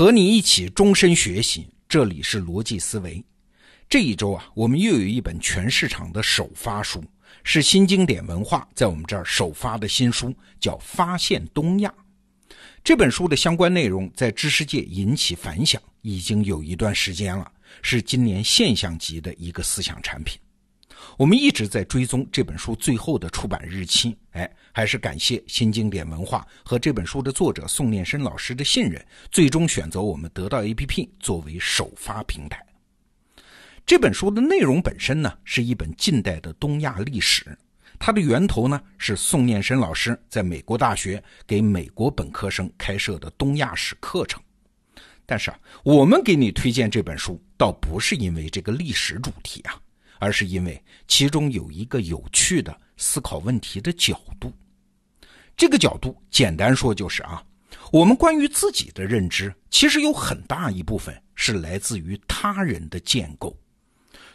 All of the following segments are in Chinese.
和你一起终身学习，这里是逻辑思维。这一周啊，我们又有一本全市场的首发书，是新经典文化在我们这儿首发的新书，叫《发现东亚》。这本书的相关内容在知识界引起反响，已经有一段时间了，是今年现象级的一个思想产品。我们一直在追踪这本书最后的出版日期，哎，还是感谢新经典文化和这本书的作者宋念生老师的信任，最终选择我们得到 APP 作为首发平台。这本书的内容本身呢，是一本近代的东亚历史，它的源头呢是宋念生老师在美国大学给美国本科生开设的东亚史课程。但是啊，我们给你推荐这本书，倒不是因为这个历史主题啊。而是因为其中有一个有趣的思考问题的角度，这个角度简单说就是啊，我们关于自己的认知，其实有很大一部分是来自于他人的建构，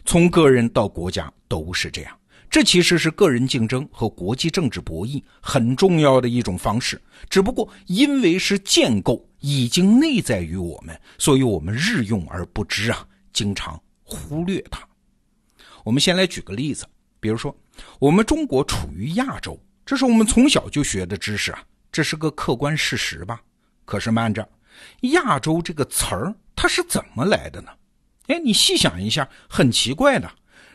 从个人到国家都是这样。这其实是个人竞争和国际政治博弈很重要的一种方式，只不过因为是建构已经内在于我们，所以我们日用而不知啊，经常忽略它。我们先来举个例子，比如说，我们中国处于亚洲，这是我们从小就学的知识啊，这是个客观事实吧？可是慢着，亚洲这个词儿它是怎么来的呢？哎，你细想一下，很奇怪的，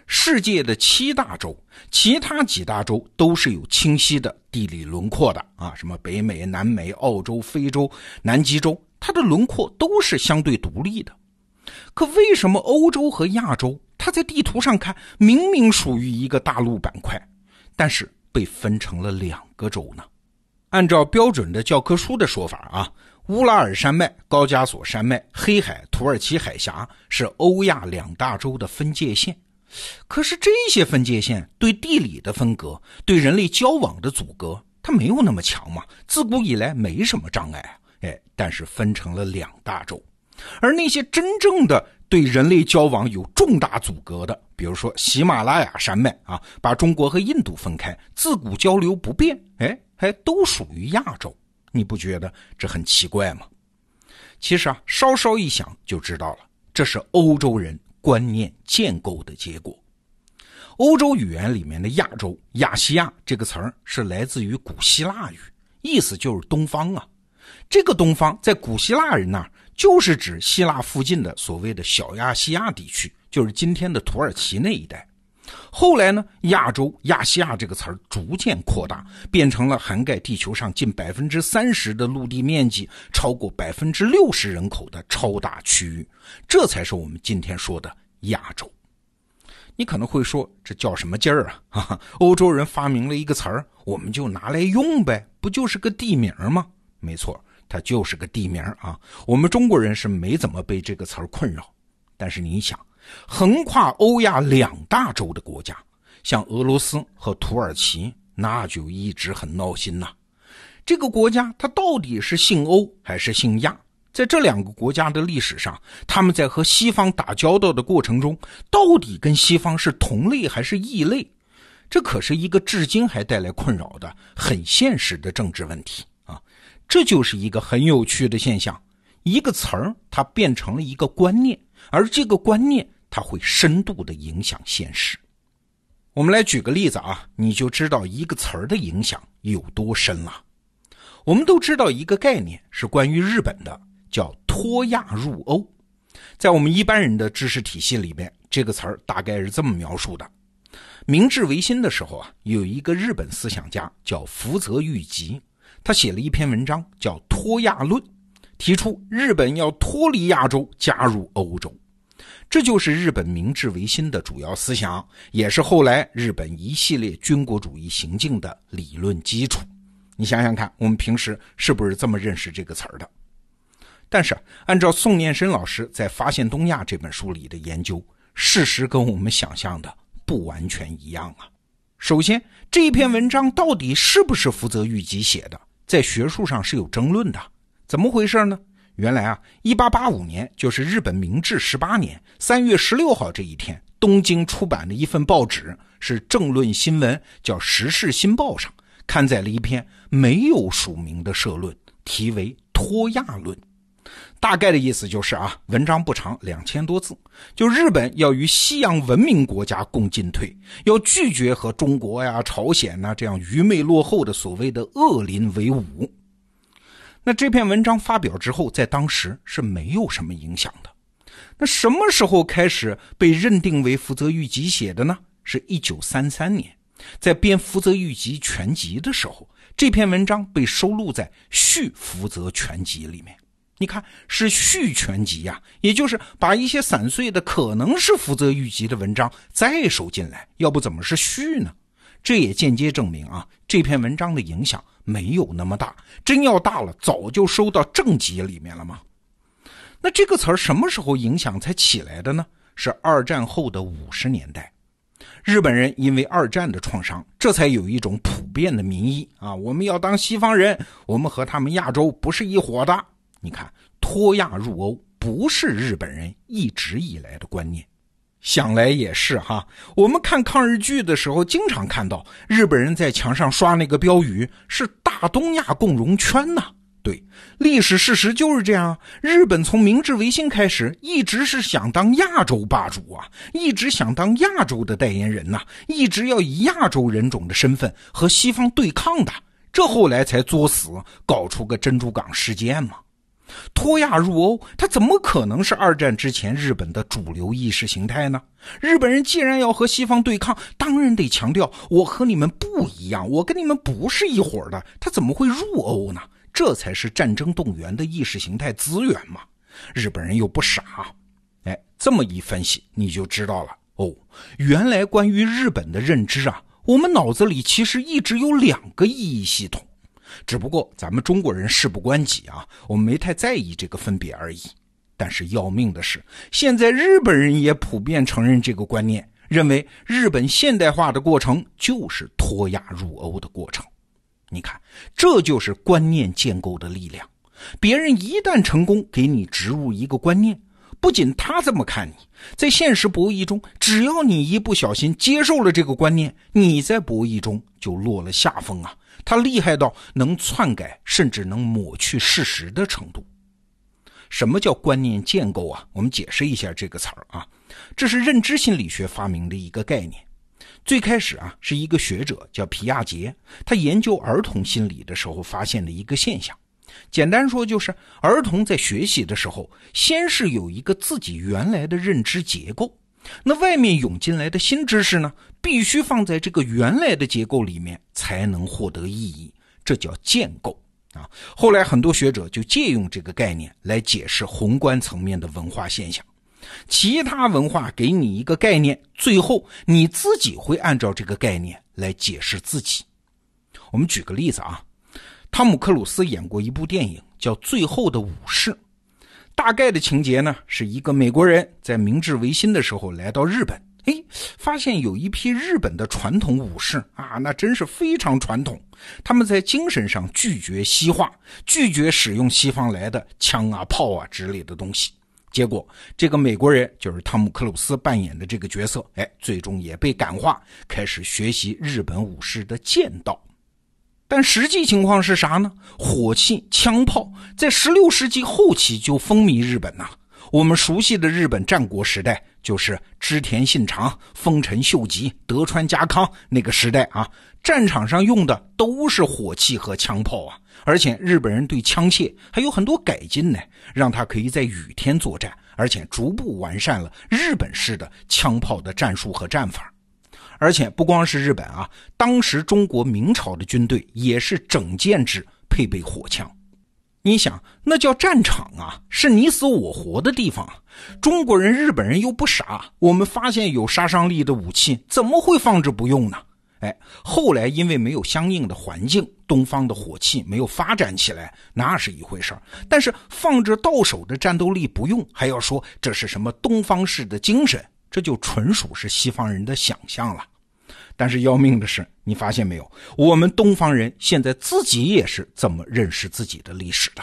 世界的七大洲，其他几大洲都是有清晰的地理轮廓的啊，什么北美、南美、澳洲、非洲、南极洲，它的轮廓都是相对独立的。可为什么欧洲和亚洲？它在地图上看，明明属于一个大陆板块，但是被分成了两个州呢。按照标准的教科书的说法啊，乌拉尔山脉、高加索山脉、黑海、土耳其海峡是欧亚两大洲的分界线。可是这些分界线对地理的分隔、对人类交往的阻隔，它没有那么强嘛？自古以来没什么障碍啊。哎，但是分成了两大洲，而那些真正的。对人类交往有重大阻隔的，比如说喜马拉雅山脉啊，把中国和印度分开，自古交流不便，哎，还都属于亚洲，你不觉得这很奇怪吗？其实啊，稍稍一想就知道了，这是欧洲人观念建构的结果。欧洲语言里面的亚洲、亚细亚这个词儿是来自于古希腊语，意思就是东方啊。这个东方在古希腊人那儿。就是指希腊附近的所谓的小亚细亚地区，就是今天的土耳其那一带。后来呢，亚洲、亚细亚这个词儿逐渐扩大，变成了涵盖地球上近百分之三十的陆地面积、超过百分之六十人口的超大区域。这才是我们今天说的亚洲。你可能会说，这叫什么劲儿啊？哈哈，欧洲人发明了一个词儿，我们就拿来用呗，不就是个地名吗？没错。它就是个地名啊，我们中国人是没怎么被这个词儿困扰。但是你想，横跨欧亚两大洲的国家，像俄罗斯和土耳其，那就一直很闹心呐。这个国家它到底是姓欧还是姓亚？在这两个国家的历史上，他们在和西方打交道的过程中，到底跟西方是同类还是异类？这可是一个至今还带来困扰的很现实的政治问题。这就是一个很有趣的现象，一个词儿它变成了一个观念，而这个观念它会深度的影响现实。我们来举个例子啊，你就知道一个词儿的影响有多深了。我们都知道一个概念是关于日本的，叫脱亚入欧。在我们一般人的知识体系里面，这个词儿大概是这么描述的：明治维新的时候啊，有一个日本思想家叫福泽谕吉。他写了一篇文章，叫《脱亚论》，提出日本要脱离亚洲，加入欧洲。这就是日本明治维新的主要思想，也是后来日本一系列军国主义行径的理论基础。你想想看，我们平时是不是这么认识这个词儿的？但是，按照宋念生老师在《发现东亚》这本书里的研究，事实跟我们想象的不完全一样啊。首先，这篇文章到底是不是福泽谕吉写的？在学术上是有争论的，怎么回事呢？原来啊，一八八五年，就是日本明治十八年三月十六号这一天，东京出版的一份报纸是政论新闻，叫《时事新报》上刊载了一篇没有署名的社论，题为《托亚论》。大概的意思就是啊，文章不长，两千多字，就日本要与西洋文明国家共进退，要拒绝和中国呀、朝鲜呐这样愚昧落后的所谓的恶邻为伍。那这篇文章发表之后，在当时是没有什么影响的。那什么时候开始被认定为福泽谕吉写的呢？是一九三三年，在编《福泽谕吉全集》的时候，这篇文章被收录在《续福泽全集》里面。你看，是续全集呀，也就是把一些散碎的可能是福泽谕吉的文章再收进来，要不怎么是续呢？这也间接证明啊，这篇文章的影响没有那么大。真要大了，早就收到正集里面了吗？那这个词儿什么时候影响才起来的呢？是二战后的五十年代，日本人因为二战的创伤，这才有一种普遍的民意啊，我们要当西方人，我们和他们亚洲不是一伙的。你看，脱亚入欧不是日本人一直以来的观念，想来也是哈。我们看抗日剧的时候，经常看到日本人在墙上刷那个标语，是“大东亚共荣圈”呐。对，历史事实就是这样。日本从明治维新开始，一直是想当亚洲霸主啊，一直想当亚洲的代言人呐，一直要以亚洲人种的身份和西方对抗的。这后来才作死，搞出个珍珠港事件嘛。脱亚入欧，它怎么可能是二战之前日本的主流意识形态呢？日本人既然要和西方对抗，当然得强调我和你们不一样，我跟你们不是一伙的。他怎么会入欧呢？这才是战争动员的意识形态资源嘛。日本人又不傻，哎，这么一分析你就知道了哦。原来关于日本的认知啊，我们脑子里其实一直有两个意义系统。只不过咱们中国人事不关己啊，我们没太在意这个分别而已。但是要命的是，现在日本人也普遍承认这个观念，认为日本现代化的过程就是脱亚入欧的过程。你看，这就是观念建构的力量。别人一旦成功给你植入一个观念，不仅他这么看你，在现实博弈中，只要你一不小心接受了这个观念，你在博弈中就落了下风啊。他厉害到能篡改，甚至能抹去事实的程度。什么叫观念建构啊？我们解释一下这个词儿啊，这是认知心理学发明的一个概念。最开始啊，是一个学者叫皮亚杰，他研究儿童心理的时候发现的一个现象。简单说就是，儿童在学习的时候，先是有一个自己原来的认知结构。那外面涌进来的新知识呢，必须放在这个原来的结构里面才能获得意义，这叫建构啊。后来很多学者就借用这个概念来解释宏观层面的文化现象。其他文化给你一个概念，最后你自己会按照这个概念来解释自己。我们举个例子啊，汤姆克鲁斯演过一部电影叫《最后的武士》。大概的情节呢，是一个美国人在明治维新的时候来到日本，哎，发现有一批日本的传统武士啊，那真是非常传统。他们在精神上拒绝西化，拒绝使用西方来的枪啊、炮啊之类的东西。结果，这个美国人就是汤姆克鲁斯扮演的这个角色，哎，最终也被感化，开始学习日本武士的剑道。但实际情况是啥呢？火器、枪炮在十六世纪后期就风靡日本呐。我们熟悉的日本战国时代，就是织田信长、丰臣秀吉、德川家康那个时代啊。战场上用的都是火器和枪炮啊，而且日本人对枪械还有很多改进呢，让他可以在雨天作战，而且逐步完善了日本式的枪炮的战术和战法。而且不光是日本啊，当时中国明朝的军队也是整建制配备火枪。你想，那叫战场啊，是你死我活的地方。中国人、日本人又不傻，我们发现有杀伤力的武器，怎么会放着不用呢？哎，后来因为没有相应的环境，东方的火器没有发展起来，那是一回事儿。但是放着到手的战斗力不用，还要说这是什么东方式的精神？这就纯属是西方人的想象了。但是要命的是，你发现没有？我们东方人现在自己也是这么认识自己的历史的。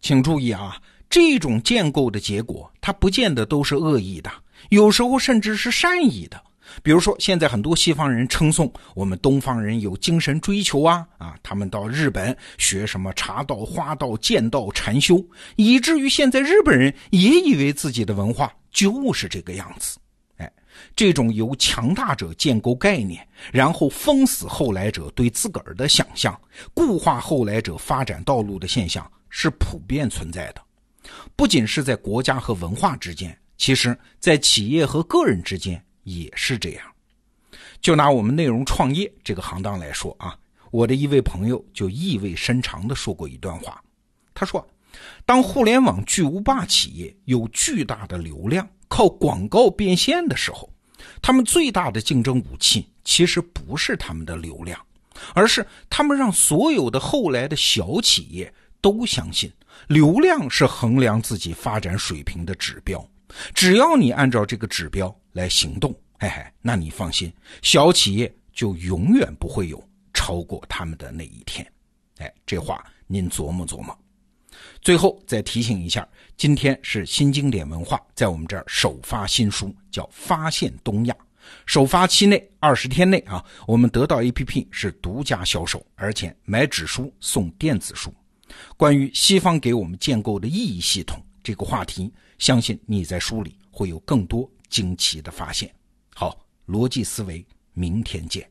请注意啊，这种建构的结果，它不见得都是恶意的，有时候甚至是善意的。比如说，现在很多西方人称颂我们东方人有精神追求啊啊，他们到日本学什么茶道、花道、剑道、禅修，以至于现在日本人也以为自己的文化就是这个样子。这种由强大者建构概念，然后封死后来者对自个儿的想象，固化后来者发展道路的现象，是普遍存在的。不仅是在国家和文化之间，其实在企业和个人之间。也是这样，就拿我们内容创业这个行当来说啊，我的一位朋友就意味深长地说过一段话。他说：“当互联网巨无霸企业有巨大的流量，靠广告变现的时候，他们最大的竞争武器其实不是他们的流量，而是他们让所有的后来的小企业都相信，流量是衡量自己发展水平的指标。只要你按照这个指标。”来行动，嘿嘿，那你放心，小企业就永远不会有超过他们的那一天。哎，这话您琢磨琢磨。最后再提醒一下，今天是新经典文化在我们这儿首发新书，叫《发现东亚》。首发期内二十天内啊，我们得到 APP 是独家销售，而且买纸书送电子书。关于西方给我们建构的意义系统这个话题，相信你在书里会有更多。惊奇的发现。好，逻辑思维，明天见。